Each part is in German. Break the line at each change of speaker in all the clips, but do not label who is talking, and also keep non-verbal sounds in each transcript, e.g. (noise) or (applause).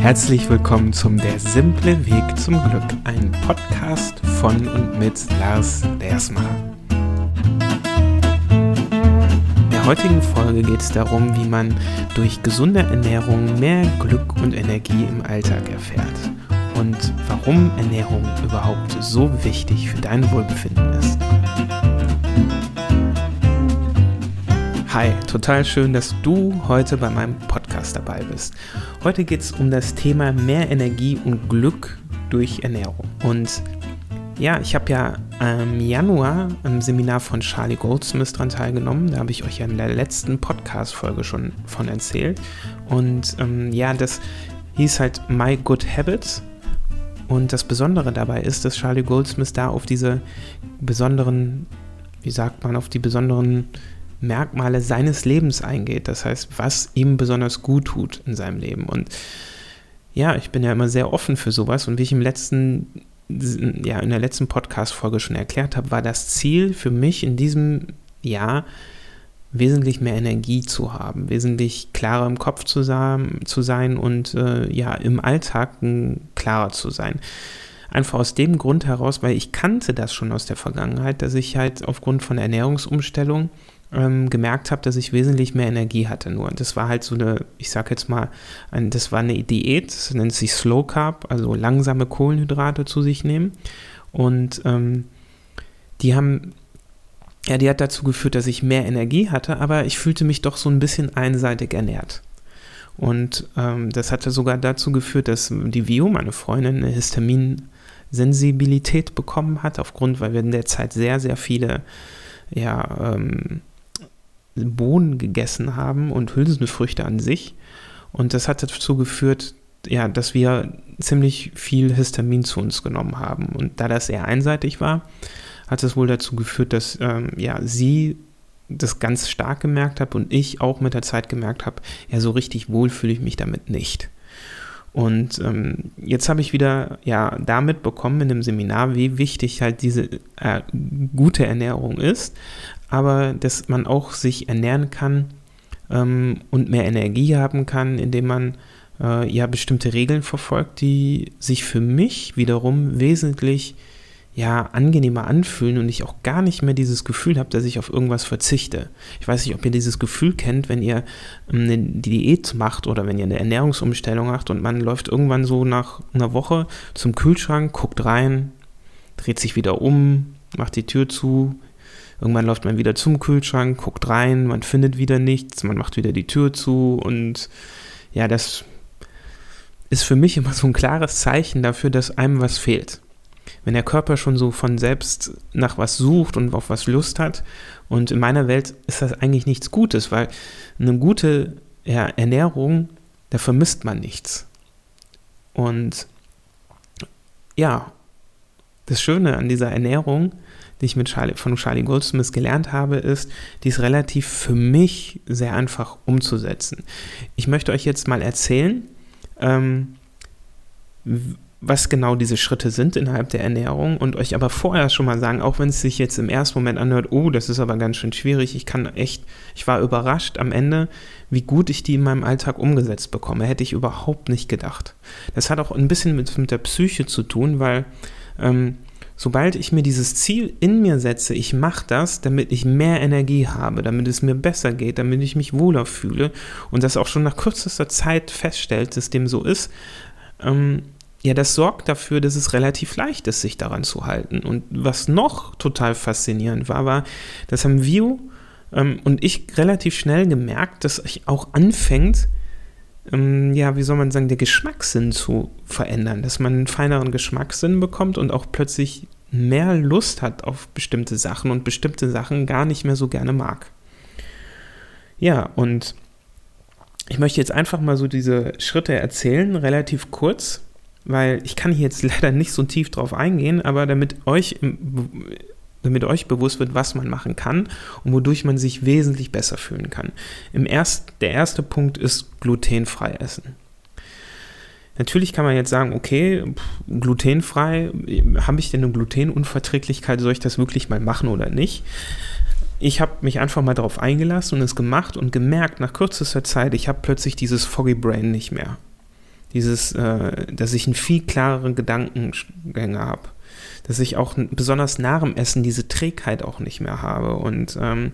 Herzlich willkommen zum Der simple Weg zum Glück, ein Podcast von und mit Lars Dersmacher. In der heutigen Folge geht es darum, wie man durch gesunde Ernährung mehr Glück und Energie im Alltag erfährt und warum Ernährung überhaupt so wichtig für dein Wohlbefinden ist. Hi, total schön, dass du heute bei meinem Podcast dabei bist. Heute geht es um das Thema mehr Energie und Glück durch Ernährung. Und ja, ich habe ja im Januar am Seminar von Charlie Goldsmith dran teilgenommen. Da habe ich euch ja in der letzten Podcast-Folge schon von erzählt. Und ähm, ja, das hieß halt My Good Habits. Und das Besondere dabei ist, dass Charlie Goldsmith da auf diese besonderen, wie sagt man, auf die besonderen Merkmale seines Lebens eingeht. Das heißt, was ihm besonders gut tut in seinem Leben. Und ja, ich bin ja immer sehr offen für sowas. Und wie ich im letzten, ja, in der letzten Podcast-Folge schon erklärt habe, war das Ziel für mich in diesem Jahr, wesentlich mehr Energie zu haben, wesentlich klarer im Kopf zu, sein, zu sein und äh, ja, im Alltag klarer zu sein. Einfach aus dem Grund heraus, weil ich kannte das schon aus der Vergangenheit, dass ich halt aufgrund von Ernährungsumstellung ähm, gemerkt habe, dass ich wesentlich mehr Energie hatte. Nur das war halt so eine, ich sag jetzt mal, ein, das war eine Diät, das nennt sich Slow Carb, also langsame Kohlenhydrate zu sich nehmen. Und ähm, die haben, ja, die hat dazu geführt, dass ich mehr Energie hatte, aber ich fühlte mich doch so ein bisschen einseitig ernährt. Und ähm, das hatte sogar dazu geführt, dass die Vio, meine Freundin, eine Histaminsensibilität bekommen hat, aufgrund, weil wir in der Zeit sehr, sehr viele ja, ähm, Bohnen gegessen haben und Hülsenfrüchte an sich. Und das hat dazu geführt, ja, dass wir ziemlich viel Histamin zu uns genommen haben. Und da das eher einseitig war, hat es wohl dazu geführt, dass ähm, ja, sie das ganz stark gemerkt hat und ich auch mit der Zeit gemerkt habe, ja, so richtig wohl fühle ich mich damit nicht. Und ähm, jetzt habe ich wieder ja damit bekommen in dem Seminar, wie wichtig halt diese äh, gute Ernährung ist, aber dass man auch sich ernähren kann ähm, und mehr Energie haben kann, indem man äh, ja bestimmte Regeln verfolgt, die sich für mich wiederum wesentlich ja, angenehmer anfühlen und ich auch gar nicht mehr dieses Gefühl habe, dass ich auf irgendwas verzichte. Ich weiß nicht, ob ihr dieses Gefühl kennt, wenn ihr ähm, eine Diät macht oder wenn ihr eine Ernährungsumstellung macht und man läuft irgendwann so nach einer Woche zum Kühlschrank, guckt rein, dreht sich wieder um, macht die Tür zu, Irgendwann läuft man wieder zum Kühlschrank, guckt rein, man findet wieder nichts, man macht wieder die Tür zu und ja, das ist für mich immer so ein klares Zeichen dafür, dass einem was fehlt. Wenn der Körper schon so von selbst nach was sucht und auf was Lust hat. Und in meiner Welt ist das eigentlich nichts Gutes, weil eine gute ja, Ernährung, da vermisst man nichts. Und ja, das Schöne an dieser Ernährung die ich mit Charlie, von Charlie Goldsmith gelernt habe, ist, die ist relativ für mich sehr einfach umzusetzen. Ich möchte euch jetzt mal erzählen, ähm, was genau diese Schritte sind innerhalb der Ernährung und euch aber vorher schon mal sagen, auch wenn es sich jetzt im ersten Moment anhört, oh, das ist aber ganz schön schwierig, ich kann echt, ich war überrascht am Ende, wie gut ich die in meinem Alltag umgesetzt bekomme. Hätte ich überhaupt nicht gedacht. Das hat auch ein bisschen mit, mit der Psyche zu tun, weil ähm, sobald ich mir dieses Ziel in mir setze, ich mache das, damit ich mehr Energie habe, damit es mir besser geht, damit ich mich wohler fühle und das auch schon nach kürzester Zeit feststellt, dass dem so ist, ähm, ja, das sorgt dafür, dass es relativ leicht ist, sich daran zu halten. Und was noch total faszinierend war, war, das haben Vio ähm, und ich relativ schnell gemerkt, dass ich auch anfängt, ähm, ja, wie soll man sagen, der Geschmackssinn zu verändern, dass man einen feineren Geschmackssinn bekommt und auch plötzlich mehr Lust hat auf bestimmte Sachen und bestimmte Sachen gar nicht mehr so gerne mag. Ja, und ich möchte jetzt einfach mal so diese Schritte erzählen, relativ kurz, weil ich kann hier jetzt (laughs) leider nicht so tief drauf eingehen, aber damit euch damit euch bewusst wird, was man machen kann und wodurch man sich wesentlich besser fühlen kann. Im erst, der erste Punkt ist glutenfrei essen. Natürlich kann man jetzt sagen, okay, glutenfrei, habe ich denn eine Glutenunverträglichkeit, soll ich das wirklich mal machen oder nicht? Ich habe mich einfach mal darauf eingelassen und es gemacht und gemerkt, nach kürzester Zeit, ich habe plötzlich dieses Foggy Brain nicht mehr. Dieses, äh, dass ich einen viel klareren Gedankengänge habe. Dass ich auch besonders nach dem Essen diese Trägheit auch nicht mehr habe. Und ähm,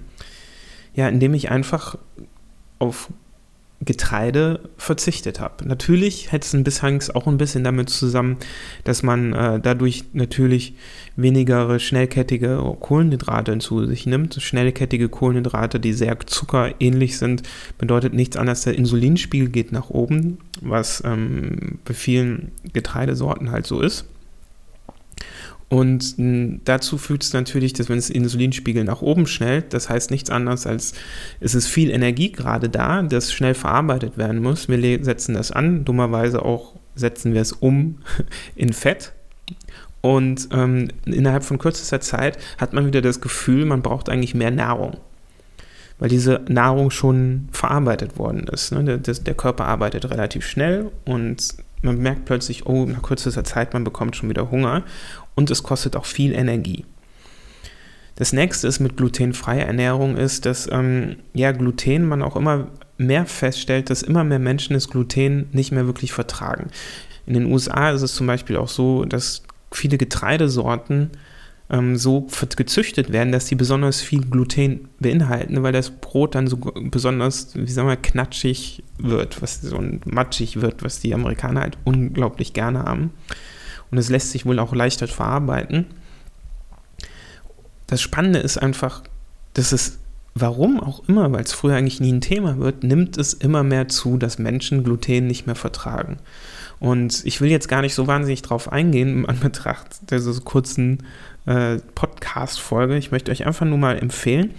ja, indem ich einfach auf Getreide verzichtet habe. Natürlich hätte es bisschen, auch ein bisschen damit zusammen, dass man äh, dadurch natürlich weniger schnellkettige Kohlenhydrate zu sich nimmt. Schnellkettige Kohlenhydrate, die sehr zuckerähnlich sind, bedeutet nichts anderes, der Insulinspiegel geht nach oben, was ähm, bei vielen Getreidesorten halt so ist. Und dazu führt es natürlich, dass wenn es Insulinspiegel nach oben schnellt, das heißt nichts anderes als, es ist viel Energie gerade da, das schnell verarbeitet werden muss. Wir setzen das an, dummerweise auch setzen wir es um (laughs) in Fett. Und ähm, innerhalb von kürzester Zeit hat man wieder das Gefühl, man braucht eigentlich mehr Nahrung weil diese Nahrung schon verarbeitet worden ist. Ne? Der, der, Körper arbeitet relativ schnell und man merkt plötzlich, oh, nach kürzester Zeit, man bekommt schon wieder Hunger und es kostet auch viel Energie. Das nächste ist mit glutenfreier Ernährung ist, dass ähm, ja Gluten man auch immer mehr feststellt, dass immer mehr Menschen das Gluten nicht mehr wirklich vertragen. In den USA ist es zum Beispiel auch so, dass viele Getreidesorten ähm, so gezüchtet werden, dass sie besonders viel Gluten beinhalten, weil das Brot dann so besonders, wie sagen wir, knatschig wird, was so matschig wird, was die Amerikaner halt unglaublich gerne haben und es lässt sich wohl auch leichter verarbeiten. Das Spannende ist einfach, dass es, warum auch immer, weil es früher eigentlich nie ein Thema wird, nimmt es immer mehr zu, dass Menschen Gluten nicht mehr vertragen. Und ich will jetzt gar nicht so wahnsinnig drauf eingehen, im Anbetracht dieser kurzen äh, Podcast-Folge. Ich möchte euch einfach nur mal empfehlen,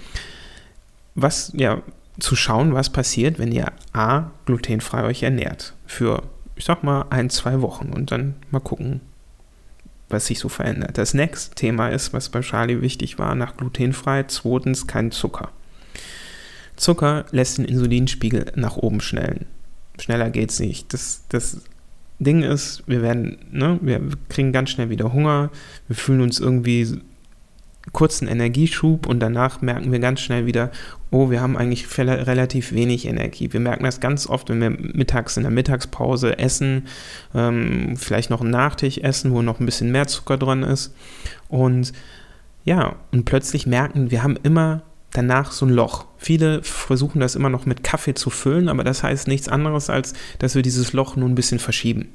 was, ja, zu schauen, was passiert, wenn ihr A, glutenfrei euch ernährt. Für, ich sag mal, ein, zwei Wochen und dann mal gucken, was sich so verändert. Das nächste Thema ist, was bei Charlie wichtig war, nach glutenfrei, zweitens kein Zucker. Zucker lässt den Insulinspiegel nach oben schnellen. Schneller geht's nicht. Das, das Ding ist, wir werden, ne, wir kriegen ganz schnell wieder Hunger, wir fühlen uns irgendwie kurzen Energieschub und danach merken wir ganz schnell wieder, oh, wir haben eigentlich relativ wenig Energie. Wir merken das ganz oft, wenn wir mittags in der Mittagspause essen, ähm, vielleicht noch einen Nachtisch essen, wo noch ein bisschen mehr Zucker drin ist. Und ja, und plötzlich merken, wir haben immer danach so ein Loch. Viele versuchen das immer noch mit Kaffee zu füllen, aber das heißt nichts anderes, als dass wir dieses Loch nur ein bisschen verschieben.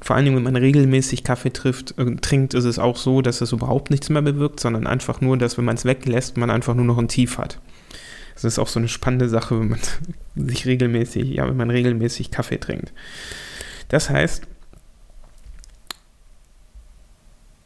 Vor allen Dingen, wenn man regelmäßig Kaffee trifft, äh, trinkt, ist es auch so, dass es überhaupt nichts mehr bewirkt, sondern einfach nur, dass wenn man es weglässt, man einfach nur noch ein Tief hat. Das ist auch so eine spannende Sache, wenn man (laughs) sich regelmäßig, ja, wenn man regelmäßig Kaffee trinkt. Das heißt,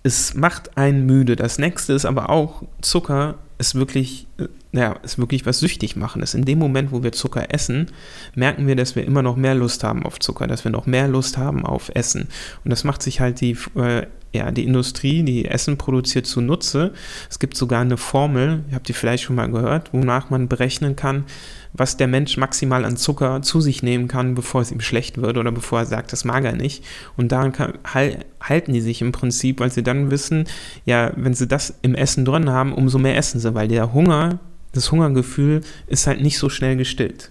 es macht einen müde. Das nächste ist aber auch, Zucker ist wirklich, ja, ist wirklich was süchtig machen ist. In dem Moment, wo wir Zucker essen, merken wir, dass wir immer noch mehr Lust haben auf Zucker, dass wir noch mehr Lust haben auf Essen. Und das macht sich halt die, äh, ja, die Industrie, die Essen produziert, zunutze. Es gibt sogar eine Formel, ihr habt die vielleicht schon mal gehört, wonach man berechnen kann, was der Mensch maximal an Zucker zu sich nehmen kann, bevor es ihm schlecht wird oder bevor er sagt, das mag er nicht. Und daran kann, halten die sich im Prinzip, weil sie dann wissen, ja, wenn sie das im Essen drin haben, umso mehr essen sie, weil der Hunger, das Hungergefühl ist halt nicht so schnell gestillt.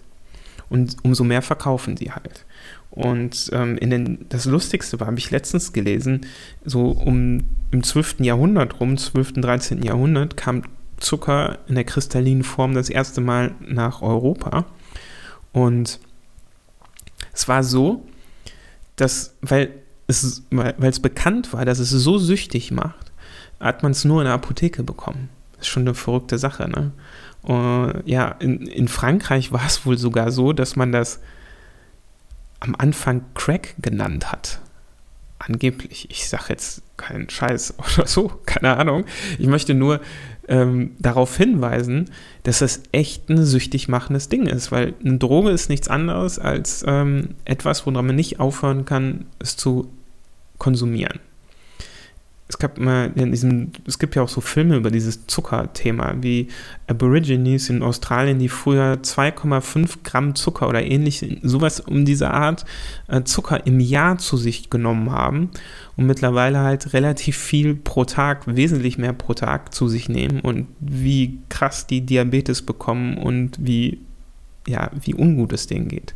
Und umso mehr verkaufen sie halt. Und ähm, in den, das Lustigste war, habe ich letztens gelesen, so um im 12. Jahrhundert rum, 12., 13. Jahrhundert, kam Zucker in der kristallinen Form das erste Mal nach Europa. Und es war so, dass, weil es, weil es bekannt war, dass es so süchtig macht, hat man es nur in der Apotheke bekommen. Das ist schon eine verrückte Sache, ne? Uh, ja, in, in Frankreich war es wohl sogar so, dass man das am Anfang Crack genannt hat. Angeblich. Ich sage jetzt keinen Scheiß oder so, (laughs) keine Ahnung. Ich möchte nur ähm, darauf hinweisen, dass das echt ein süchtig machendes Ding ist, weil eine Droge ist nichts anderes als ähm, etwas, woran man nicht aufhören kann, es zu konsumieren. Es gab mal in diesem, es gibt ja auch so Filme über dieses Zuckerthema, wie Aborigines in Australien, die früher 2,5 Gramm Zucker oder ähnlich, sowas um diese Art äh, Zucker im Jahr zu sich genommen haben und mittlerweile halt relativ viel pro Tag, wesentlich mehr pro Tag zu sich nehmen und wie krass die Diabetes bekommen und wie, ja, wie ungut es denen geht.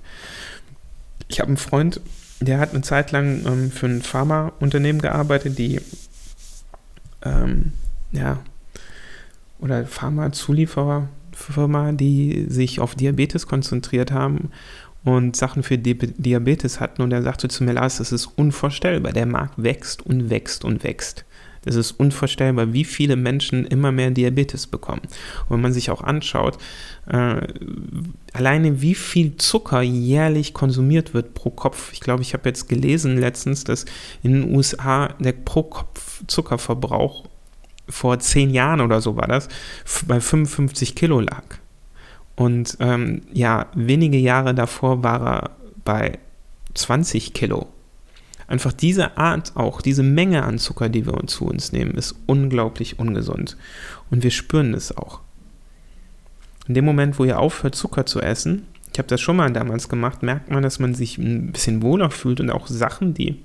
Ich habe einen Freund, der hat eine Zeit lang ähm, für ein Pharmaunternehmen gearbeitet, die ähm, ja oder Pharma-Zuliefererfirma, die sich auf Diabetes konzentriert haben und Sachen für Di Diabetes hatten. Und er sagte zu mir, Lars, das ist unvorstellbar. Der Markt wächst und wächst und wächst. Das ist unvorstellbar, wie viele Menschen immer mehr Diabetes bekommen. Und wenn man sich auch anschaut, äh, alleine wie viel Zucker jährlich konsumiert wird pro Kopf. Ich glaube, ich habe jetzt gelesen letztens, dass in den USA der pro Kopf Zuckerverbrauch vor zehn Jahren oder so war das, bei 55 Kilo lag. Und ähm, ja, wenige Jahre davor war er bei 20 Kilo. Einfach diese Art auch, diese Menge an Zucker, die wir zu uns nehmen, ist unglaublich ungesund. Und wir spüren das auch. In dem Moment, wo ihr aufhört, Zucker zu essen, ich habe das schon mal damals gemacht, merkt man, dass man sich ein bisschen wohler fühlt und auch Sachen, die,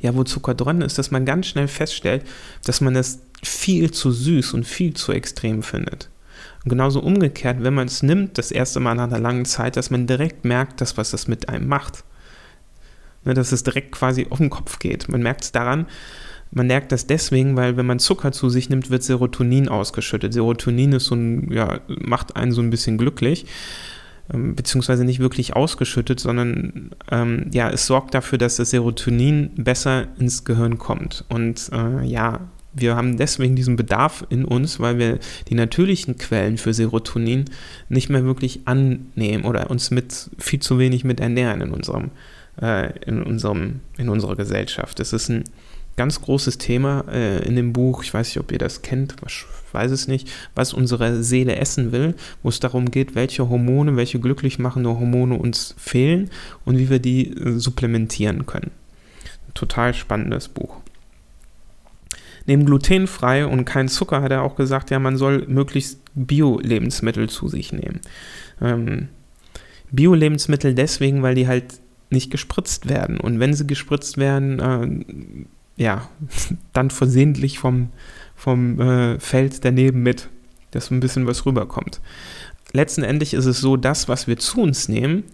ja, wo Zucker drin ist, dass man ganz schnell feststellt, dass man das viel zu süß und viel zu extrem findet. Und genauso umgekehrt, wenn man es nimmt, das erste Mal nach einer langen Zeit, dass man direkt merkt, dass was das mit einem macht. Ne, dass es direkt quasi auf den Kopf geht. Man merkt es daran, man merkt das deswegen, weil wenn man Zucker zu sich nimmt, wird Serotonin ausgeschüttet. Serotonin ist so ein, ja, macht einen so ein bisschen glücklich, ähm, beziehungsweise nicht wirklich ausgeschüttet, sondern ähm, ja, es sorgt dafür, dass das Serotonin besser ins Gehirn kommt. Und äh, ja, wir haben deswegen diesen Bedarf in uns, weil wir die natürlichen Quellen für Serotonin nicht mehr wirklich annehmen oder uns mit viel zu wenig mit ernähren in unserem äh, in, unserem, in unserer Gesellschaft. Das ist ein ganz großes Thema äh, in dem Buch, ich weiß nicht, ob ihr das kennt, ich weiß es nicht, was unsere Seele essen will, wo es darum geht, welche Hormone, welche glücklich machende Hormone uns fehlen und wie wir die äh, supplementieren können. Total spannendes Buch. Neben glutenfrei und kein Zucker hat er auch gesagt, ja, man soll möglichst Bio-Lebensmittel zu sich nehmen. Ähm, Bio-Lebensmittel deswegen, weil die halt nicht gespritzt werden. Und wenn sie gespritzt werden, äh, ja, (laughs) dann versehentlich vom, vom äh, Feld daneben mit, dass ein bisschen was rüberkommt. Letztendlich ist es so, das, was wir zu uns nehmen,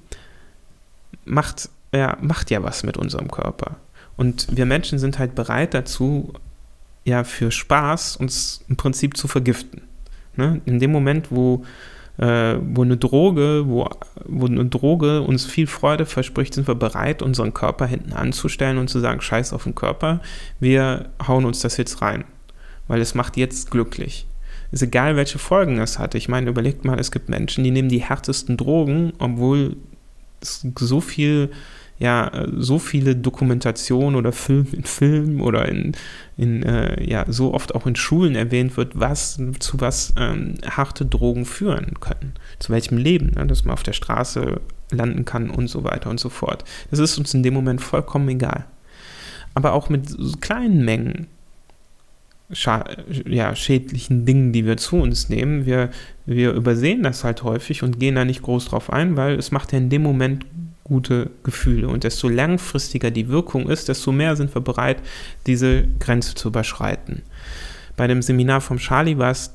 macht, ja, macht ja was mit unserem Körper. Und wir Menschen sind halt bereit dazu, ja, für Spaß uns im Prinzip zu vergiften. Ne? In dem Moment, wo äh, wo eine Droge, wo, wo eine Droge uns viel Freude verspricht, sind wir bereit, unseren Körper hinten anzustellen und zu sagen, scheiß auf den Körper, wir hauen uns das jetzt rein, weil es macht jetzt glücklich. Ist egal, welche Folgen es hat. Ich meine, überlegt mal, es gibt Menschen, die nehmen die härtesten Drogen, obwohl es so viel ja so viele Dokumentationen oder Filme in Filmen oder in, in äh, ja so oft auch in Schulen erwähnt wird, was zu was ähm, harte Drogen führen können, zu welchem Leben, ne, dass man auf der Straße landen kann und so weiter und so fort. Das ist uns in dem Moment vollkommen egal. Aber auch mit so kleinen Mengen ja, schädlichen Dingen, die wir zu uns nehmen, wir, wir übersehen das halt häufig und gehen da nicht groß drauf ein, weil es macht ja in dem Moment gute Gefühle. Und desto langfristiger die Wirkung ist, desto mehr sind wir bereit, diese Grenze zu überschreiten. Bei dem Seminar vom Charlie war es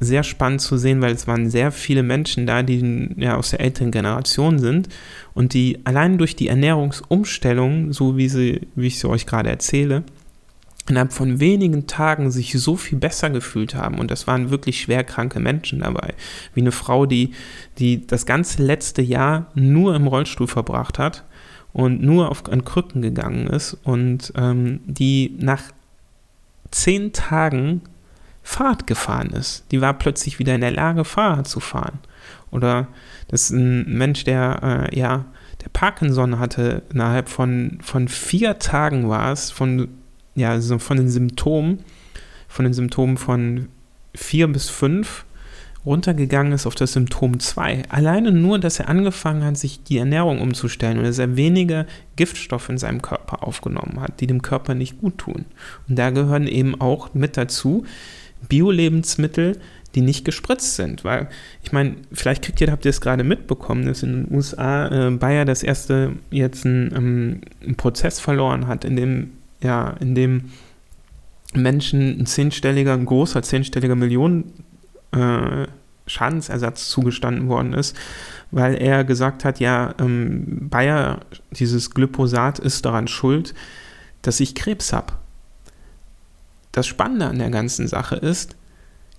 sehr spannend zu sehen, weil es waren sehr viele Menschen da, die ja aus der älteren Generation sind und die allein durch die Ernährungsumstellung, so wie, sie, wie ich sie euch gerade erzähle, innerhalb von wenigen Tagen sich so viel besser gefühlt haben. Und das waren wirklich schwer kranke Menschen dabei. Wie eine Frau, die, die das ganze letzte Jahr nur im Rollstuhl verbracht hat und nur auf, an Krücken gegangen ist und ähm, die nach zehn Tagen Fahrrad gefahren ist. Die war plötzlich wieder in der Lage, Fahrrad zu fahren. Oder das ist ein Mensch, der, äh, ja, der Parkinson hatte, innerhalb von, von vier Tagen war es, von ja, so von den Symptomen, von den Symptomen von 4 bis 5 runtergegangen ist auf das Symptom 2. Alleine nur, dass er angefangen hat, sich die Ernährung umzustellen und dass er weniger Giftstoffe in seinem Körper aufgenommen hat, die dem Körper nicht gut tun. Und da gehören eben auch mit dazu Bio-Lebensmittel, die nicht gespritzt sind. Weil, ich meine, vielleicht kriegt ihr, habt ihr es gerade mitbekommen, dass in den USA äh, Bayer das erste jetzt einen, ähm, Prozess verloren hat, in dem ja, in dem Menschen ein zehnstelliger, ein großer zehnstelliger Millionen, äh, Schadensersatz zugestanden worden ist, weil er gesagt hat, ja, ähm, Bayer, dieses Glyphosat ist daran schuld, dass ich Krebs habe. Das Spannende an der ganzen Sache ist,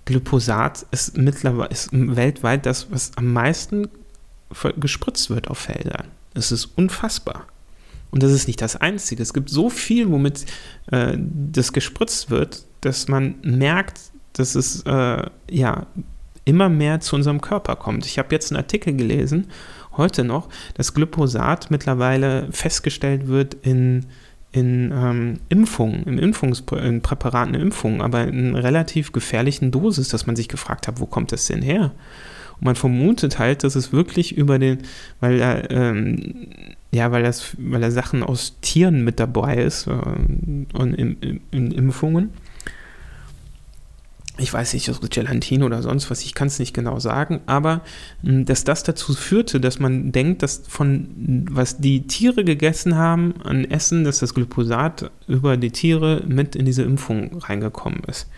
Glyphosat ist mittlerweile ist weltweit das, was am meisten gespritzt wird auf Feldern. Es ist unfassbar. Und das ist nicht das Einzige. Es gibt so viel, womit äh, das gespritzt wird, dass man merkt, dass es äh, ja immer mehr zu unserem Körper kommt. Ich habe jetzt einen Artikel gelesen, heute noch, dass Glyphosat mittlerweile festgestellt wird in in ähm, Impfungen, in, Impfungspr in Präparaten, Impfungen, aber in relativ gefährlichen Dosis, dass man sich gefragt hat, wo kommt das denn her? Und man vermutet halt, dass es wirklich über den, weil er, ähm, ja, weil das, weil er Sachen aus Tieren mit dabei ist äh, und in, in, in Impfungen ich weiß nicht, Gelatin oder sonst was, ich kann es nicht genau sagen, aber hm, dass das dazu führte, dass man denkt, dass von was die Tiere gegessen haben an Essen, dass das Glyphosat über die Tiere mit in diese Impfung reingekommen ist.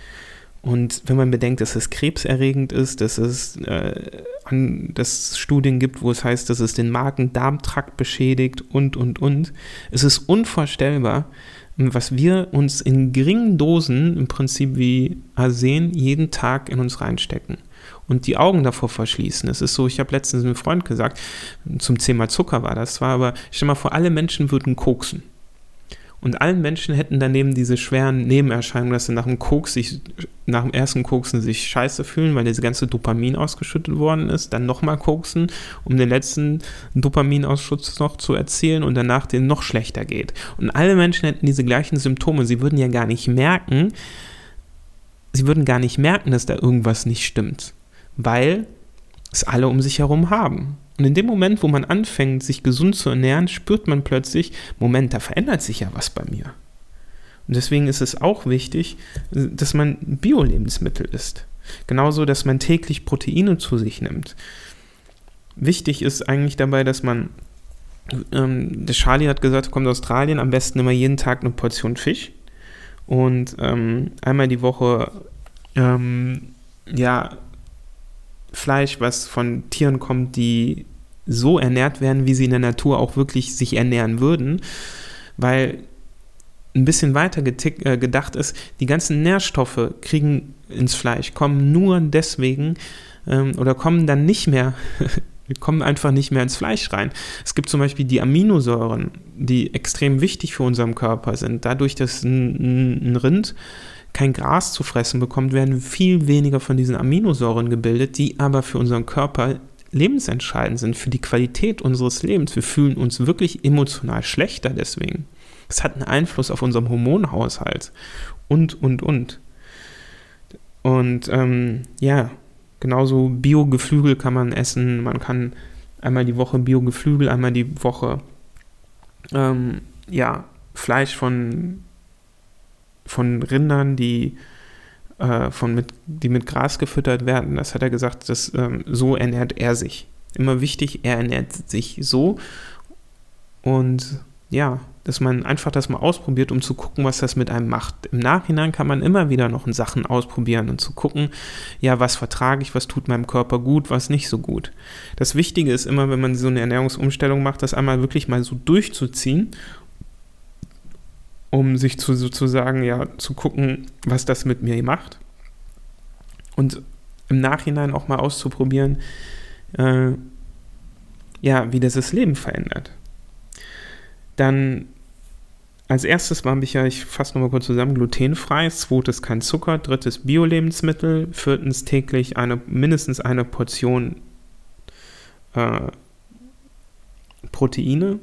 Und wenn man bedenkt, dass es krebserregend ist, dass es, äh, an, dass Studien gibt, wo es heißt, dass es den Magen-Darm-Trakt beschädigt und, und, und, es ist unvorstellbar, was wir uns in geringen Dosen, im Prinzip wie Arsen, jeden Tag in uns reinstecken und die Augen davor verschließen. Es ist so, ich habe letztens einem Freund gesagt, zum Thema Zucker war das zwar, aber stell mal vor, alle Menschen würden koksen. Und allen Menschen hätten daneben diese schweren Nebenerscheinungen, dass sie nach dem Koks sich, nach dem ersten Koksen sich scheiße fühlen, weil diese ganze Dopamin ausgeschüttet worden ist, dann nochmal koksen, um den letzten Dopaminausschuss noch zu erzielen und danach den noch schlechter geht. Und alle Menschen hätten diese gleichen Symptome. Sie würden ja gar nicht merken, sie würden gar nicht merken, dass da irgendwas nicht stimmt, weil es alle um sich herum haben. Und in dem Moment, wo man anfängt, sich gesund zu ernähren, spürt man plötzlich, Moment, da verändert sich ja was bei mir. Und deswegen ist es auch wichtig, dass man Bio-Lebensmittel isst. Genauso, dass man täglich Proteine zu sich nimmt. Wichtig ist eigentlich dabei, dass man, ähm, der Charlie hat gesagt, kommt aus Australien, am besten immer jeden Tag eine Portion Fisch und ähm, einmal die Woche ähm, ja, Fleisch, was von Tieren kommt, die so ernährt werden, wie sie in der Natur auch wirklich sich ernähren würden, weil ein bisschen weiter getick, äh, gedacht ist, die ganzen Nährstoffe kriegen ins Fleisch, kommen nur deswegen ähm, oder kommen dann nicht mehr, (laughs) kommen einfach nicht mehr ins Fleisch rein. Es gibt zum Beispiel die Aminosäuren, die extrem wichtig für unseren Körper sind. Dadurch, dass ein, ein Rind kein Gras zu fressen bekommt, werden viel weniger von diesen Aminosäuren gebildet, die aber für unseren Körper lebensentscheidend sind, für die Qualität unseres Lebens. Wir fühlen uns wirklich emotional schlechter deswegen. Es hat einen Einfluss auf unseren Hormonhaushalt und, und, und. Und ähm, ja, genauso Biogeflügel kann man essen. Man kann einmal die Woche Biogeflügel, einmal die Woche ähm, ja, Fleisch von von Rindern, die, äh, von mit, die mit Gras gefüttert werden. Das hat er gesagt, dass, ähm, so ernährt er sich. Immer wichtig, er ernährt sich so. Und ja, dass man einfach das mal ausprobiert, um zu gucken, was das mit einem macht. Im Nachhinein kann man immer wieder noch Sachen ausprobieren und zu gucken, ja, was vertrage ich, was tut meinem Körper gut, was nicht so gut. Das Wichtige ist immer, wenn man so eine Ernährungsumstellung macht, das einmal wirklich mal so durchzuziehen um sich zu sozusagen ja zu gucken, was das mit mir macht. Und im Nachhinein auch mal auszuprobieren, äh, ja, wie das das Leben verändert. Dann als erstes habe ich ja, ich fasse nochmal kurz zusammen, glutenfrei, zweites kein Zucker, drittes Bio-Lebensmittel, viertens täglich eine, mindestens eine Portion äh, Proteine,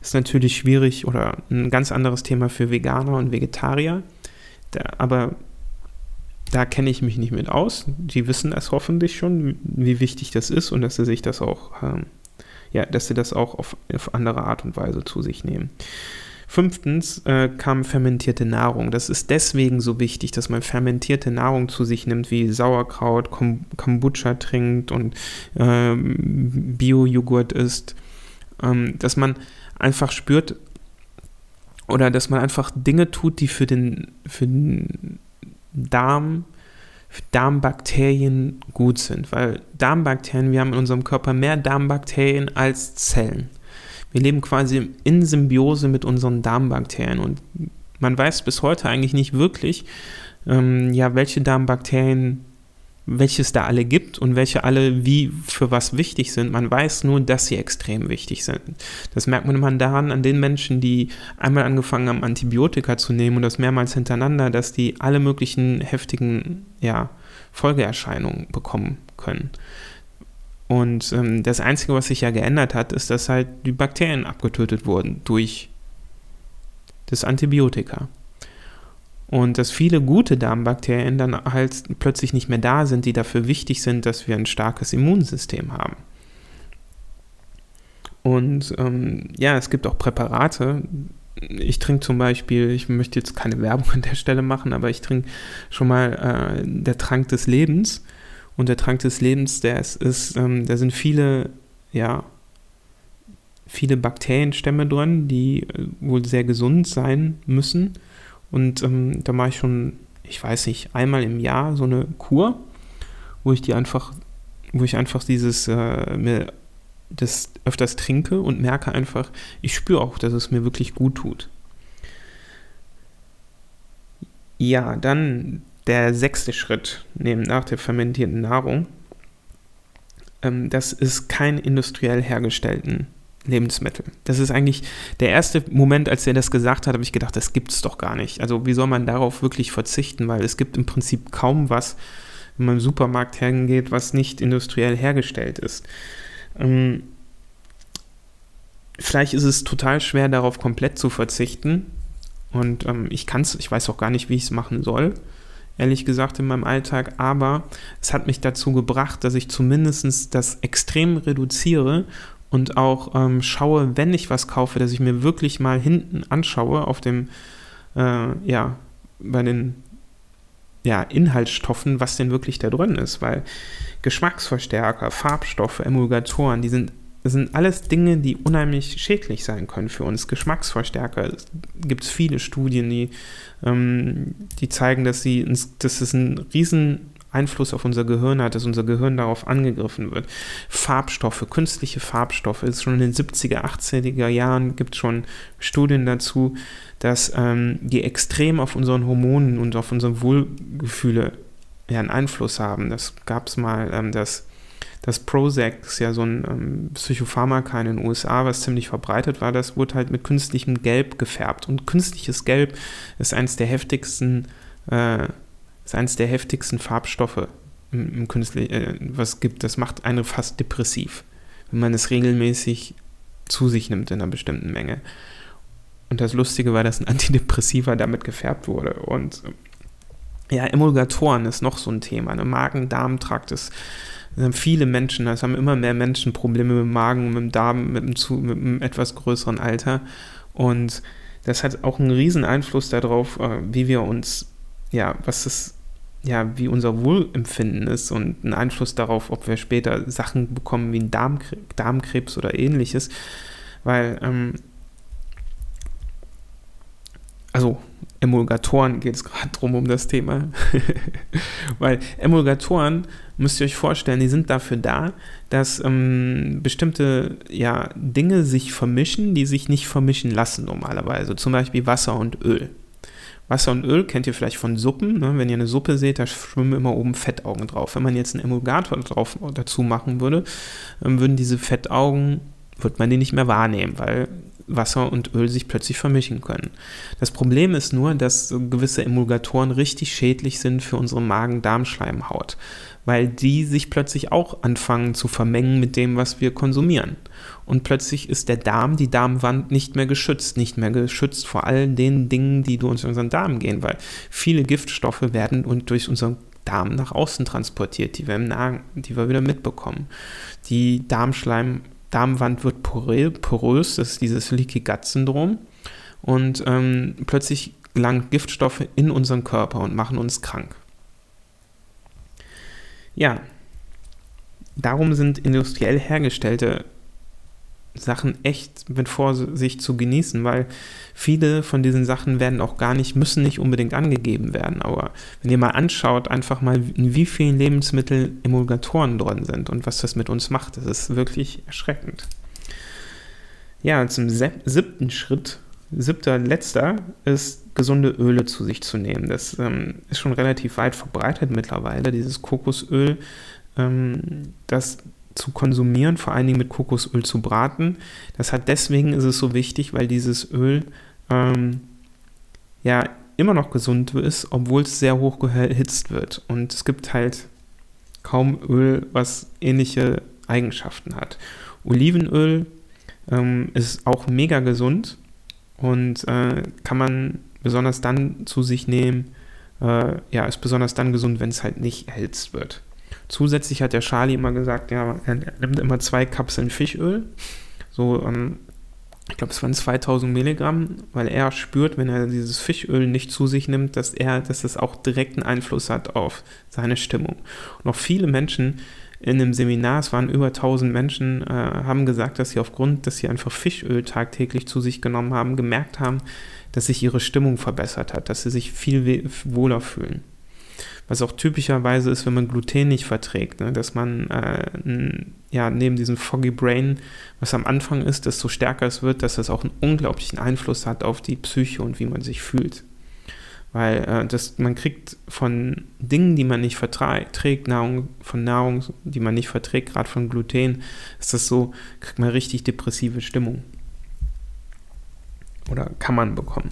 ist natürlich schwierig oder ein ganz anderes Thema für Veganer und Vegetarier. Da, aber da kenne ich mich nicht mit aus. Die wissen es hoffentlich schon, wie wichtig das ist und dass sie sich das auch, ähm, ja, dass sie das auch auf, auf, andere Art und Weise zu sich nehmen. Fünftens äh, kam fermentierte Nahrung. Das ist deswegen so wichtig, dass man fermentierte Nahrung zu sich nimmt, wie Sauerkraut, Kombucha trinkt und äh, Bio-Joghurt isst. Ähm, dass man einfach spürt oder dass man einfach Dinge tut, die für den, für den Darm, für Darmbakterien gut sind, weil Darmbakterien, wir haben in unserem Körper mehr Darmbakterien als Zellen. Wir leben quasi in Symbiose mit unseren Darmbakterien und man weiß bis heute eigentlich nicht wirklich, ähm, ja, welche Darmbakterien welches da alle gibt und welche alle wie für was wichtig sind. Man weiß nur, dass sie extrem wichtig sind. Das merkt man immer daran, an den Menschen, die einmal angefangen haben, Antibiotika zu nehmen und das mehrmals hintereinander, dass die alle möglichen heftigen ja, Folgeerscheinungen bekommen können. Und ähm, das Einzige, was sich ja geändert hat, ist, dass halt die Bakterien abgetötet wurden durch das Antibiotika. Und dass viele gute Darmbakterien dann halt plötzlich nicht mehr da sind, die dafür wichtig sind, dass wir ein starkes Immunsystem haben. Und ähm, ja, es gibt auch Präparate. Ich trinke zum Beispiel, ich möchte jetzt keine Werbung an der Stelle machen, aber ich trinke schon mal äh, der Trank des Lebens. Und der Trank des Lebens, der ist, ist ähm, da sind viele, ja, viele Bakterienstämme drin, die äh, wohl sehr gesund sein müssen und ähm, da mache ich schon, ich weiß nicht, einmal im Jahr so eine Kur, wo ich die einfach, wo ich einfach dieses, äh, mir das öfters trinke und merke einfach, ich spüre auch, dass es mir wirklich gut tut. Ja, dann der sechste Schritt neben nach der fermentierten Nahrung. Ähm, das ist kein industriell hergestellten Lebensmittel. Das ist eigentlich der erste Moment, als er das gesagt hat, habe ich gedacht, das gibt es doch gar nicht. Also wie soll man darauf wirklich verzichten, weil es gibt im Prinzip kaum was, wenn man im Supermarkt hergeht, was nicht industriell hergestellt ist. Ähm, vielleicht ist es total schwer, darauf komplett zu verzichten. Und ähm, ich kann es, ich weiß auch gar nicht, wie ich es machen soll, ehrlich gesagt, in meinem Alltag. Aber es hat mich dazu gebracht, dass ich zumindest das extrem reduziere und auch ähm, schaue, wenn ich was kaufe, dass ich mir wirklich mal hinten anschaue auf dem, äh, ja, bei den ja, Inhaltsstoffen, was denn wirklich da drin ist, weil Geschmacksverstärker, Farbstoffe, Emulgatoren, die sind, das sind alles Dinge, die unheimlich schädlich sein können für uns. Geschmacksverstärker, gibt es viele Studien, die, ähm, die zeigen, dass, sie, dass es ein riesen Einfluss auf unser Gehirn hat, dass unser Gehirn darauf angegriffen wird. Farbstoffe, künstliche Farbstoffe, ist schon in den 70er, 80er Jahren gibt es schon Studien dazu, dass ähm, die extrem auf unseren Hormonen und auf unsere Wohlgefühle ja, einen Einfluss haben. Das gab es mal, ähm, das, das Prozac ist ja so ein ähm, Psychopharmaka in den USA, was ziemlich verbreitet war, das wurde halt mit künstlichem Gelb gefärbt. Und künstliches Gelb ist eines der heftigsten äh, ist eines der heftigsten Farbstoffe im, im äh, was gibt. Das macht einen fast depressiv, wenn man es regelmäßig zu sich nimmt in einer bestimmten Menge. Und das Lustige war, dass ein (laughs) Antidepressiva damit gefärbt wurde. Und ja, Emulgatoren ist noch so ein Thema. Ne? Magen-Darm-Trakt ist es haben viele Menschen, es haben immer mehr Menschen Probleme mit dem Magen, mit dem Darm, mit dem, zu, mit einem etwas größeren Alter. Und das hat auch einen riesen Einfluss darauf, äh, wie wir uns, ja, was das ja, wie unser Wohlempfinden ist und einen Einfluss darauf, ob wir später Sachen bekommen wie Darmkrebs, Darmkrebs oder ähnliches. Weil, ähm, also Emulgatoren geht es gerade drum um das Thema. (laughs) Weil Emulgatoren, müsst ihr euch vorstellen, die sind dafür da, dass ähm, bestimmte ja, Dinge sich vermischen, die sich nicht vermischen lassen normalerweise. Zum Beispiel Wasser und Öl. Wasser und Öl kennt ihr vielleicht von Suppen. Ne? Wenn ihr eine Suppe seht, da schwimmen immer oben Fettaugen drauf. Wenn man jetzt einen Emulgator drauf, dazu machen würde, ähm, würden diese Fettaugen, wird man die nicht mehr wahrnehmen, weil Wasser und Öl sich plötzlich vermischen können. Das Problem ist nur, dass gewisse Emulgatoren richtig schädlich sind für unsere Magen-Darm-Schleimhaut, weil die sich plötzlich auch anfangen zu vermengen mit dem, was wir konsumieren und plötzlich ist der Darm, die Darmwand nicht mehr geschützt, nicht mehr geschützt vor allen den Dingen, die durch unseren Darm gehen, weil viele Giftstoffe werden und durch unseren Darm nach außen transportiert, die wir, im Nagen, die wir wieder mitbekommen. Die Darmschleim, Darmwand wird porös, das ist dieses Leaky Gut Syndrom und ähm, plötzlich gelangen Giftstoffe in unseren Körper und machen uns krank. Ja, darum sind industriell hergestellte Sachen echt mit Vorsicht zu genießen, weil viele von diesen Sachen werden auch gar nicht, müssen nicht unbedingt angegeben werden. Aber wenn ihr mal anschaut, einfach mal, in wie vielen Lebensmitteln Emulgatoren drin sind und was das mit uns macht, das ist wirklich erschreckend. Ja, zum siebten Schritt, siebter, letzter, ist gesunde Öle zu sich zu nehmen. Das ähm, ist schon relativ weit verbreitet mittlerweile, dieses Kokosöl, ähm, das zu konsumieren, vor allen Dingen mit Kokosöl zu braten. Das hat deswegen ist es so wichtig, weil dieses Öl ähm, ja immer noch gesund ist, obwohl es sehr hoch erhitzt wird. Und es gibt halt kaum Öl, was ähnliche Eigenschaften hat. Olivenöl ähm, ist auch mega gesund und äh, kann man besonders dann zu sich nehmen. Äh, ja, ist besonders dann gesund, wenn es halt nicht erhitzt wird. Zusätzlich hat der Charlie immer gesagt, ja, er nimmt immer zwei Kapseln Fischöl. So, ähm, ich glaube, es waren 2000 Milligramm, weil er spürt, wenn er dieses Fischöl nicht zu sich nimmt, dass er, dass es auch direkten Einfluss hat auf seine Stimmung. Auch viele Menschen in dem Seminar, es waren über 1000 Menschen, äh, haben gesagt, dass sie aufgrund, dass sie einfach Fischöl tagtäglich zu sich genommen haben, gemerkt haben, dass sich ihre Stimmung verbessert hat, dass sie sich viel wohler fühlen was auch typischerweise ist, wenn man Gluten nicht verträgt, ne? dass man äh, ja neben diesem Foggy Brain, was am Anfang ist, desto stärker es wird, dass das auch einen unglaublichen Einfluss hat auf die Psyche und wie man sich fühlt. Weil äh, das, man kriegt von Dingen, die man nicht verträgt, Nahrung, von Nahrung, die man nicht verträgt, gerade von Gluten, ist das so, kriegt man richtig depressive Stimmung. Oder kann man bekommen.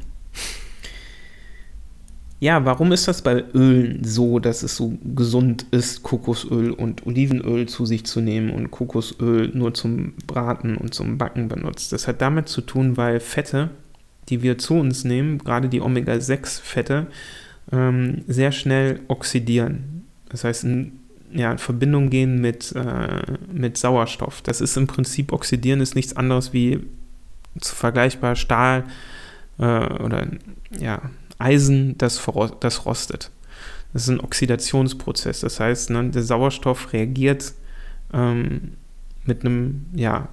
Ja, warum ist das bei Ölen so, dass es so gesund ist, Kokosöl und Olivenöl zu sich zu nehmen und Kokosöl nur zum Braten und zum Backen benutzt? Das hat damit zu tun, weil Fette, die wir zu uns nehmen, gerade die Omega-6-Fette, ähm, sehr schnell oxidieren. Das heißt, in, ja, in Verbindung gehen mit, äh, mit Sauerstoff. Das ist im Prinzip, oxidieren ist nichts anderes wie vergleichbar Stahl äh, oder ja, Eisen, das, das rostet. Das ist ein Oxidationsprozess. Das heißt, ne, der Sauerstoff reagiert ähm, mit einem, ja,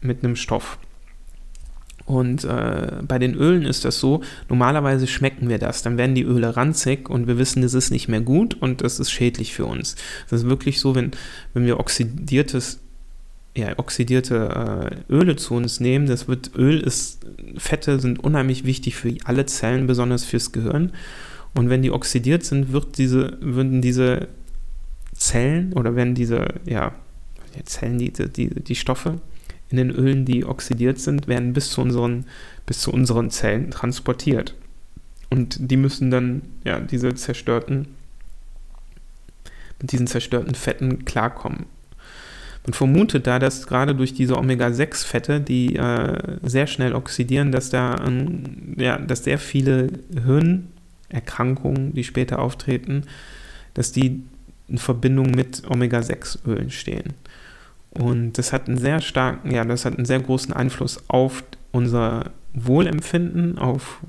mit einem Stoff. Und äh, bei den Ölen ist das so, normalerweise schmecken wir das, dann werden die Öle ranzig und wir wissen, das ist nicht mehr gut und das ist schädlich für uns. Das ist wirklich so, wenn, wenn wir oxidiertes ja, oxidierte äh, Öle zu uns nehmen. Das wird Öl ist Fette sind unheimlich wichtig für alle Zellen, besonders fürs Gehirn. Und wenn die oxidiert sind, wird diese, würden diese Zellen oder werden diese ja, Zellen, die, die, die Stoffe in den Ölen, die oxidiert sind, werden bis zu unseren, bis zu unseren Zellen transportiert. Und die müssen dann ja diese zerstörten mit diesen zerstörten Fetten klarkommen. Man vermutet da, dass gerade durch diese Omega-6-Fette, die äh, sehr schnell oxidieren, dass da ähm, ja, dass sehr viele Hirnerkrankungen, die später auftreten, dass die in Verbindung mit Omega-6-Ölen stehen. Und das hat einen sehr starken, ja, das hat einen sehr großen Einfluss auf unser Wohlempfinden, auf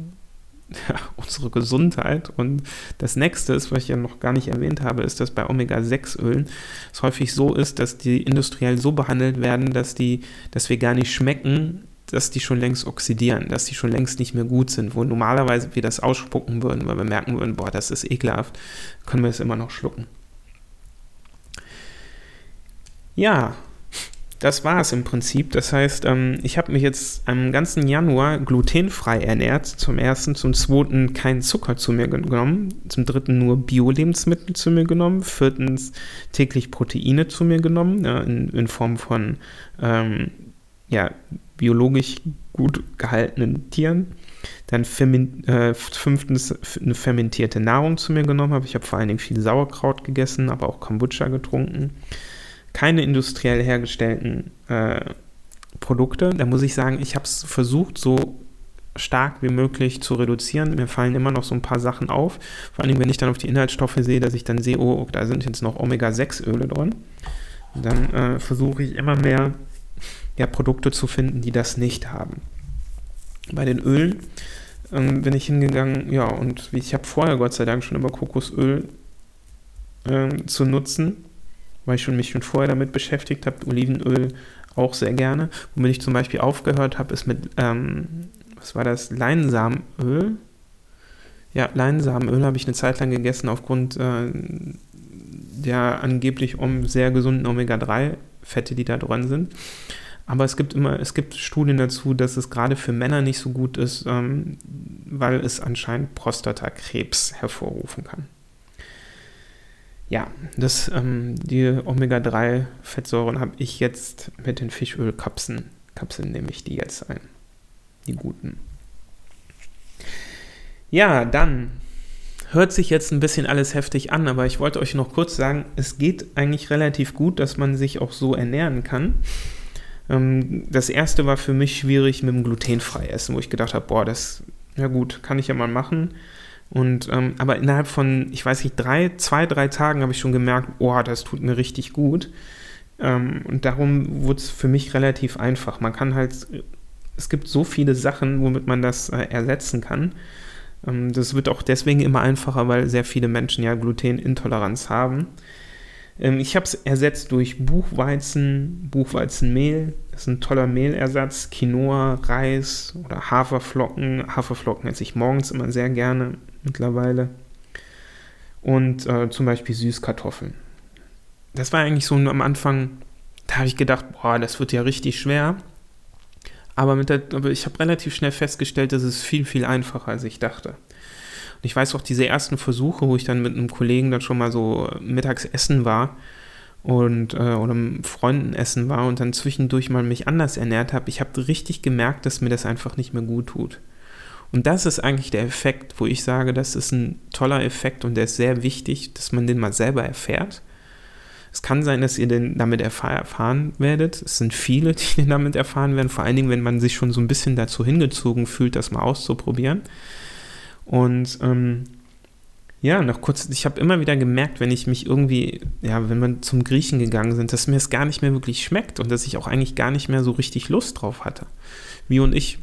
ja, (laughs) unsere Gesundheit. Und das nächste ist, was ich ja noch gar nicht erwähnt habe, ist, dass bei Omega-6-Ölen es häufig so ist, dass die industriell so behandelt werden, dass die, dass wir gar nicht schmecken, dass die schon längst oxidieren, dass die schon längst nicht mehr gut sind, wo normalerweise wir das ausspucken würden, weil wir merken würden, boah, das ist ekelhaft, können wir es immer noch schlucken. Ja, das war es im Prinzip. Das heißt, ähm, ich habe mich jetzt am ganzen Januar glutenfrei ernährt. Zum ersten, zum zweiten keinen Zucker zu mir genommen, zum dritten nur Bio-Lebensmittel zu mir genommen, viertens täglich Proteine zu mir genommen, ja, in, in, Form von ähm, ja, biologisch gut gehaltenen Tieren. Dann äh, fünftens eine fermentierte Nahrung zu mir genommen habe. Ich habe vor allen Dingen viel Sauerkraut gegessen, aber auch Kombucha getrunken keine industriell hergestellten äh, Produkte. Da muss ich sagen, ich habe es versucht, so stark wie möglich zu reduzieren. Mir fallen immer noch so ein paar Sachen auf. Vor allem, wenn ich dann auf die Inhaltsstoffe sehe, dass ich dann sehe, oh, da sind jetzt noch Omega-6-Öle drin. Dann äh, versuche ich immer mehr ja, Produkte zu finden, die das nicht haben. Bei den Ölen ähm, bin ich hingegangen, ja, und ich habe vorher Gott sei Dank schon über Kokosöl ähm, zu nutzen weil ich schon, mich schon vorher damit beschäftigt habe. Olivenöl auch sehr gerne. Womit ich zum Beispiel aufgehört habe, ist mit, ähm, was war das, Leinsamenöl. Ja, Leinsamenöl habe ich eine Zeit lang gegessen aufgrund äh, der angeblich um sehr gesunden Omega-3-Fette, die da drin sind. Aber es gibt immer, es gibt Studien dazu, dass es gerade für Männer nicht so gut ist, ähm, weil es anscheinend Prostatakrebs hervorrufen kann. Ja, das, ähm, die Omega-3-Fettsäuren habe ich jetzt mit den Fischölkapseln, Kapseln nehme ich die jetzt ein. Die guten. Ja, dann hört sich jetzt ein bisschen alles heftig an, aber ich wollte euch noch kurz sagen, es geht eigentlich relativ gut, dass man sich auch so ernähren kann. Ähm, das erste war für mich schwierig mit dem glutenfrei essen, wo ich gedacht habe, boah, das, ja gut, kann ich ja mal machen. Und, ähm, aber innerhalb von, ich weiß nicht, drei, zwei, drei Tagen habe ich schon gemerkt, boah, das tut mir richtig gut. Ähm, und darum wurde es für mich relativ einfach. Man kann halt, es gibt so viele Sachen, womit man das äh, ersetzen kann. Ähm, das wird auch deswegen immer einfacher, weil sehr viele Menschen ja Glutenintoleranz haben. Ähm, ich habe es ersetzt durch Buchweizen, Buchweizenmehl. Das ist ein toller Mehlersatz. Quinoa, Reis oder Haferflocken. Haferflocken esse ich morgens immer sehr gerne mittlerweile. Und äh, zum Beispiel Süßkartoffeln. Das war eigentlich so am Anfang, da habe ich gedacht, boah, das wird ja richtig schwer. Aber, mit der, aber ich habe relativ schnell festgestellt, dass es viel, viel einfacher, als ich dachte. Und ich weiß auch, diese ersten Versuche, wo ich dann mit einem Kollegen dann schon mal so mittags essen war und äh, oder mit Freunden essen war und dann zwischendurch mal mich anders ernährt habe, ich habe richtig gemerkt, dass mir das einfach nicht mehr gut tut. Und das ist eigentlich der Effekt, wo ich sage, das ist ein toller Effekt und der ist sehr wichtig, dass man den mal selber erfährt es kann sein, dass ihr den damit erfahren werdet. Es sind viele, (laughs) die den damit erfahren werden, vor allen Dingen, wenn man sich schon so ein bisschen dazu hingezogen fühlt, das mal auszuprobieren. Und ähm, ja, noch kurz, ich habe immer wieder gemerkt, wenn ich mich irgendwie, ja, wenn wir zum Griechen gegangen sind, dass mir es gar nicht mehr wirklich schmeckt und dass ich auch eigentlich gar nicht mehr so richtig Lust drauf hatte. Wie und ich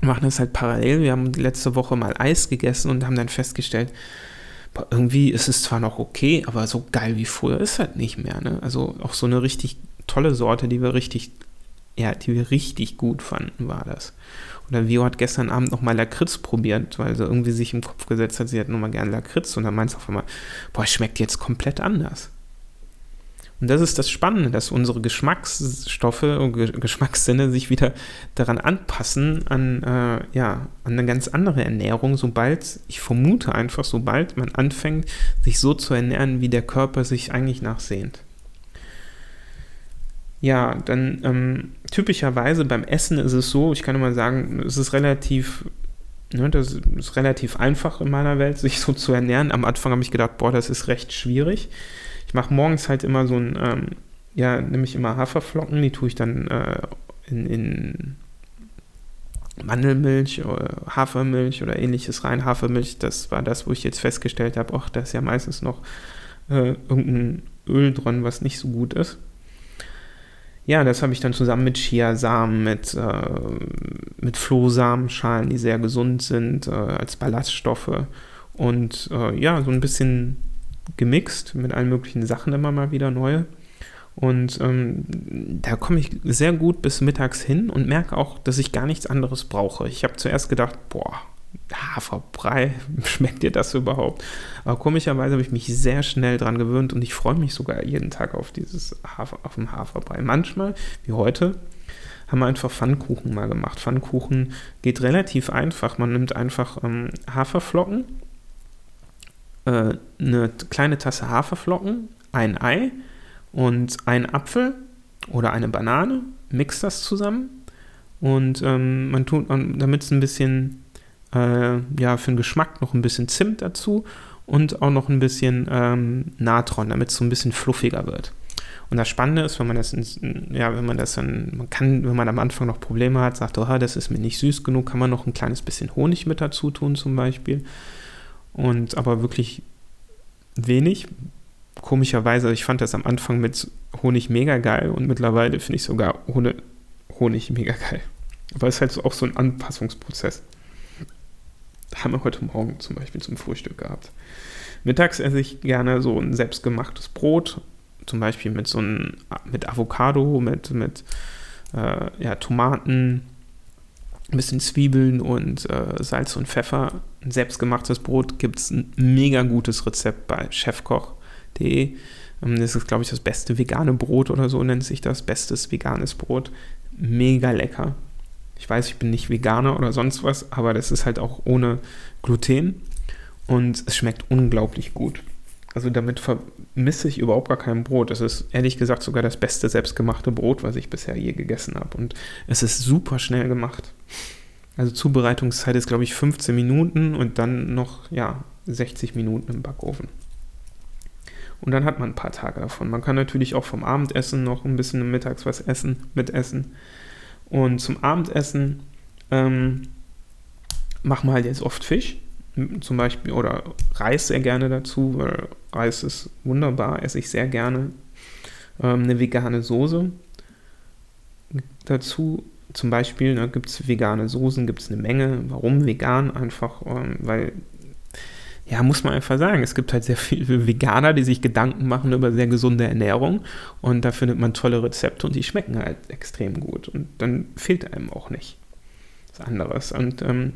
machen das halt parallel. Wir haben letzte Woche mal Eis gegessen und haben dann festgestellt, aber irgendwie ist es zwar noch okay, aber so geil wie früher ist halt nicht mehr. Ne? Also auch so eine richtig tolle Sorte, die wir richtig, ja, die wir richtig gut fanden, war das. Oder Vio hat gestern Abend nochmal Lakritz probiert, weil sie irgendwie sich im Kopf gesetzt hat, sie hätte nochmal gerne Lakritz und dann meint sie auf einmal, boah, schmeckt jetzt komplett anders. Und das ist das Spannende, dass unsere Geschmacksstoffe und Geschmackssinne sich wieder daran anpassen, an, äh, ja, an eine ganz andere Ernährung, sobald, ich vermute einfach, sobald man anfängt, sich so zu ernähren, wie der Körper sich eigentlich nachsehnt. Ja, dann ähm, typischerweise beim Essen ist es so, ich kann immer sagen, es ist relativ Ne, das ist relativ einfach in meiner Welt, sich so zu ernähren. Am Anfang habe ich gedacht, boah, das ist recht schwierig. Ich mache morgens halt immer so ein, ähm, ja, nehme ich immer Haferflocken, die tue ich dann äh, in, in Mandelmilch oder Hafermilch oder ähnliches rein. Hafermilch, das war das, wo ich jetzt festgestellt habe, ach, da ist ja meistens noch äh, irgendein Öl drin, was nicht so gut ist. Ja, das habe ich dann zusammen mit Chiasamen, mit, äh, mit Flohsamenschalen, die sehr gesund sind, äh, als Ballaststoffe. Und äh, ja, so ein bisschen gemixt mit allen möglichen Sachen immer mal wieder neue. Und ähm, da komme ich sehr gut bis mittags hin und merke auch, dass ich gar nichts anderes brauche. Ich habe zuerst gedacht, boah, Haferbrei, (laughs) schmeckt dir das überhaupt? Aber komischerweise habe ich mich sehr schnell dran gewöhnt und ich freue mich sogar jeden Tag auf dieses Hafer, auf dem Haferbrei. Manchmal, wie heute, haben wir einfach Pfannkuchen mal gemacht. Pfannkuchen geht relativ einfach. Man nimmt einfach ähm, Haferflocken, äh, eine kleine Tasse Haferflocken, ein Ei und ein Apfel oder eine Banane, mixt das zusammen und ähm, man tut, damit es ein bisschen, äh, ja, für den Geschmack noch ein bisschen Zimt dazu und auch noch ein bisschen ähm, Natron, damit es so ein bisschen fluffiger wird. Und das Spannende ist, wenn man das, ja, wenn man das dann, man kann, wenn man am Anfang noch Probleme hat, sagt, oh, das ist mir nicht süß genug, kann man noch ein kleines bisschen Honig mit dazu tun zum Beispiel. Und aber wirklich wenig. Komischerweise, ich fand das am Anfang mit Honig mega geil und mittlerweile finde ich sogar ohne Honig mega geil. Aber es ist halt auch so ein Anpassungsprozess. Haben wir heute Morgen zum Beispiel zum Frühstück gehabt. Mittags esse ich gerne so ein selbstgemachtes Brot zum Beispiel mit so einem, mit Avocado, mit, mit äh, ja, Tomaten, ein bisschen Zwiebeln und äh, Salz und Pfeffer. Ein selbstgemachtes Brot gibt es ein mega gutes Rezept bei chefkoch.de. Ähm, das ist, glaube ich, das beste vegane Brot oder so nennt sich das. Bestes veganes Brot. Mega lecker. Ich weiß, ich bin nicht Veganer oder sonst was, aber das ist halt auch ohne Gluten und es schmeckt unglaublich gut. Also damit vermisse ich überhaupt gar kein Brot. Es ist ehrlich gesagt sogar das beste selbstgemachte Brot, was ich bisher je gegessen habe. Und es ist super schnell gemacht. Also Zubereitungszeit ist, glaube ich, 15 Minuten und dann noch, ja, 60 Minuten im Backofen. Und dann hat man ein paar Tage davon. Man kann natürlich auch vom Abendessen noch ein bisschen mittags was essen, mitessen. Und zum Abendessen ähm, machen wir halt jetzt oft Fisch, zum Beispiel, oder Reis sehr gerne dazu, weil Reis ist wunderbar, esse ich sehr gerne. Ähm, eine vegane Soße dazu, zum Beispiel, ne, gibt es vegane Soßen, gibt es eine Menge. Warum vegan? Einfach, ähm, weil ja, muss man einfach sagen, es gibt halt sehr viele Veganer, die sich Gedanken machen über sehr gesunde Ernährung und da findet man tolle Rezepte und die schmecken halt extrem gut und dann fehlt einem auch nicht was anderes. Und ähm,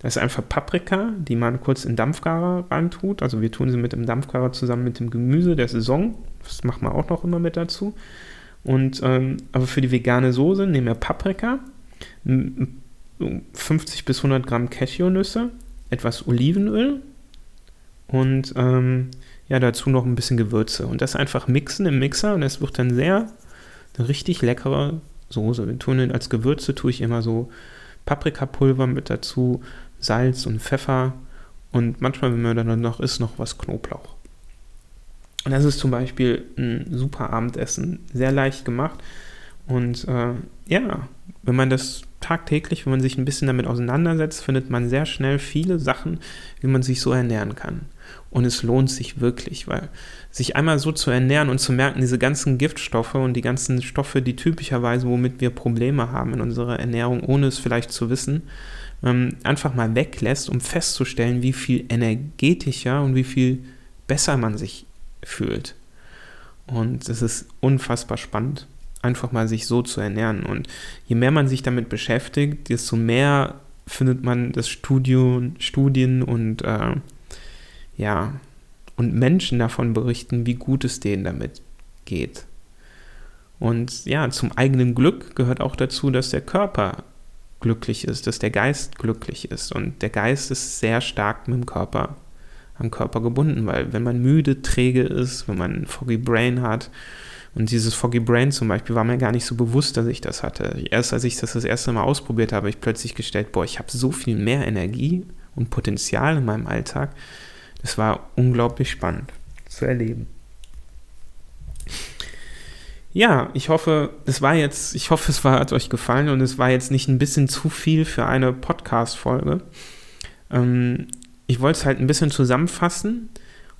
das ist einfach Paprika, die man kurz in Dampfgarer reintut. Also wir tun sie mit dem Dampfgarer zusammen mit dem Gemüse der Saison. Das macht man auch noch immer mit dazu. Und ähm, aber für die vegane Soße nehmen wir Paprika, 50 bis 100 Gramm Cashewnüsse, etwas Olivenöl, und ähm, ja, dazu noch ein bisschen Gewürze. Und das einfach mixen im Mixer und es wird dann sehr eine richtig leckere Soße. Wir tun als Gewürze tue ich immer so Paprikapulver mit dazu, Salz und Pfeffer und manchmal, wenn man dann noch ist, noch was Knoblauch. Und das ist zum Beispiel ein super Abendessen, sehr leicht gemacht. Und äh, ja, wenn man das tagtäglich, wenn man sich ein bisschen damit auseinandersetzt, findet man sehr schnell viele Sachen, wie man sich so ernähren kann. Und es lohnt sich wirklich, weil sich einmal so zu ernähren und zu merken, diese ganzen Giftstoffe und die ganzen Stoffe, die typischerweise, womit wir Probleme haben in unserer Ernährung, ohne es vielleicht zu wissen, ähm, einfach mal weglässt, um festzustellen, wie viel energetischer und wie viel besser man sich fühlt. Und es ist unfassbar spannend, einfach mal sich so zu ernähren. Und je mehr man sich damit beschäftigt, desto mehr findet man das Studium, Studien und äh, ja, und Menschen davon berichten, wie gut es denen damit geht. Und ja, zum eigenen Glück gehört auch dazu, dass der Körper glücklich ist, dass der Geist glücklich ist. Und der Geist ist sehr stark mit dem Körper, am Körper gebunden, weil wenn man müde, träge ist, wenn man ein Foggy Brain hat, und dieses Foggy Brain zum Beispiel war mir gar nicht so bewusst, dass ich das hatte. Erst als ich das das erste Mal ausprobiert habe, habe ich plötzlich gestellt, boah, ich habe so viel mehr Energie und Potenzial in meinem Alltag, das war unglaublich spannend zu erleben. Ja, ich hoffe, es war jetzt, ich hoffe, es war, hat euch gefallen und es war jetzt nicht ein bisschen zu viel für eine Podcast-Folge. Ähm, ich wollte es halt ein bisschen zusammenfassen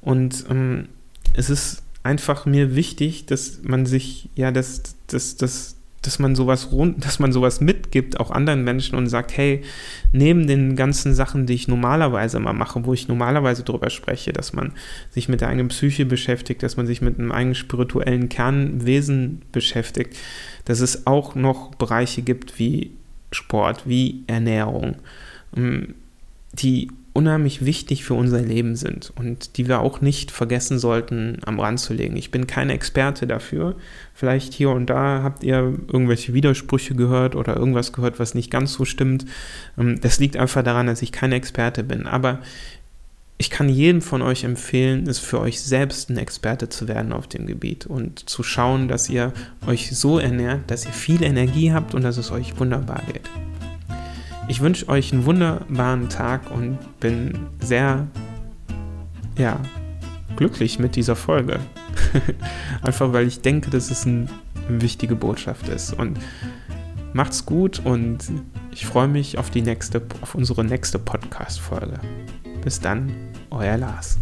und ähm, es ist einfach mir wichtig, dass man sich, ja, das, das, das, dass man sowas rund, dass man sowas mitgibt, auch anderen Menschen und sagt, hey, neben den ganzen Sachen, die ich normalerweise mal mache, wo ich normalerweise drüber spreche, dass man sich mit der eigenen Psyche beschäftigt, dass man sich mit einem eigenen spirituellen Kernwesen beschäftigt, dass es auch noch Bereiche gibt wie Sport, wie Ernährung, ähm, die unheimlich wichtig für unser Leben sind und die wir auch nicht vergessen sollten, am Rand zu legen. Ich bin kein Experte dafür. Vielleicht hier und da habt ihr irgendwelche Widersprüche gehört oder irgendwas gehört, was nicht ganz so stimmt. Ähm, das liegt einfach daran, dass ich kein Experte bin. Aber ich kann jedem von euch empfehlen, es für euch selbst ein Experte zu werden auf dem Gebiet und zu schauen, dass ihr euch so ernährt, dass ihr viel Energie habt und dass es euch wunderbar geht. Ich wünsche euch einen wunderbaren Tag und bin sehr, ja, glücklich mit dieser Folge. (laughs) Einfach weil ich denke, dass es eine wichtige Botschaft ist. Und macht's gut und ich freue mich auf die nächste, auf unsere nächste Podcast-Folge. Bis dann, euer Lars.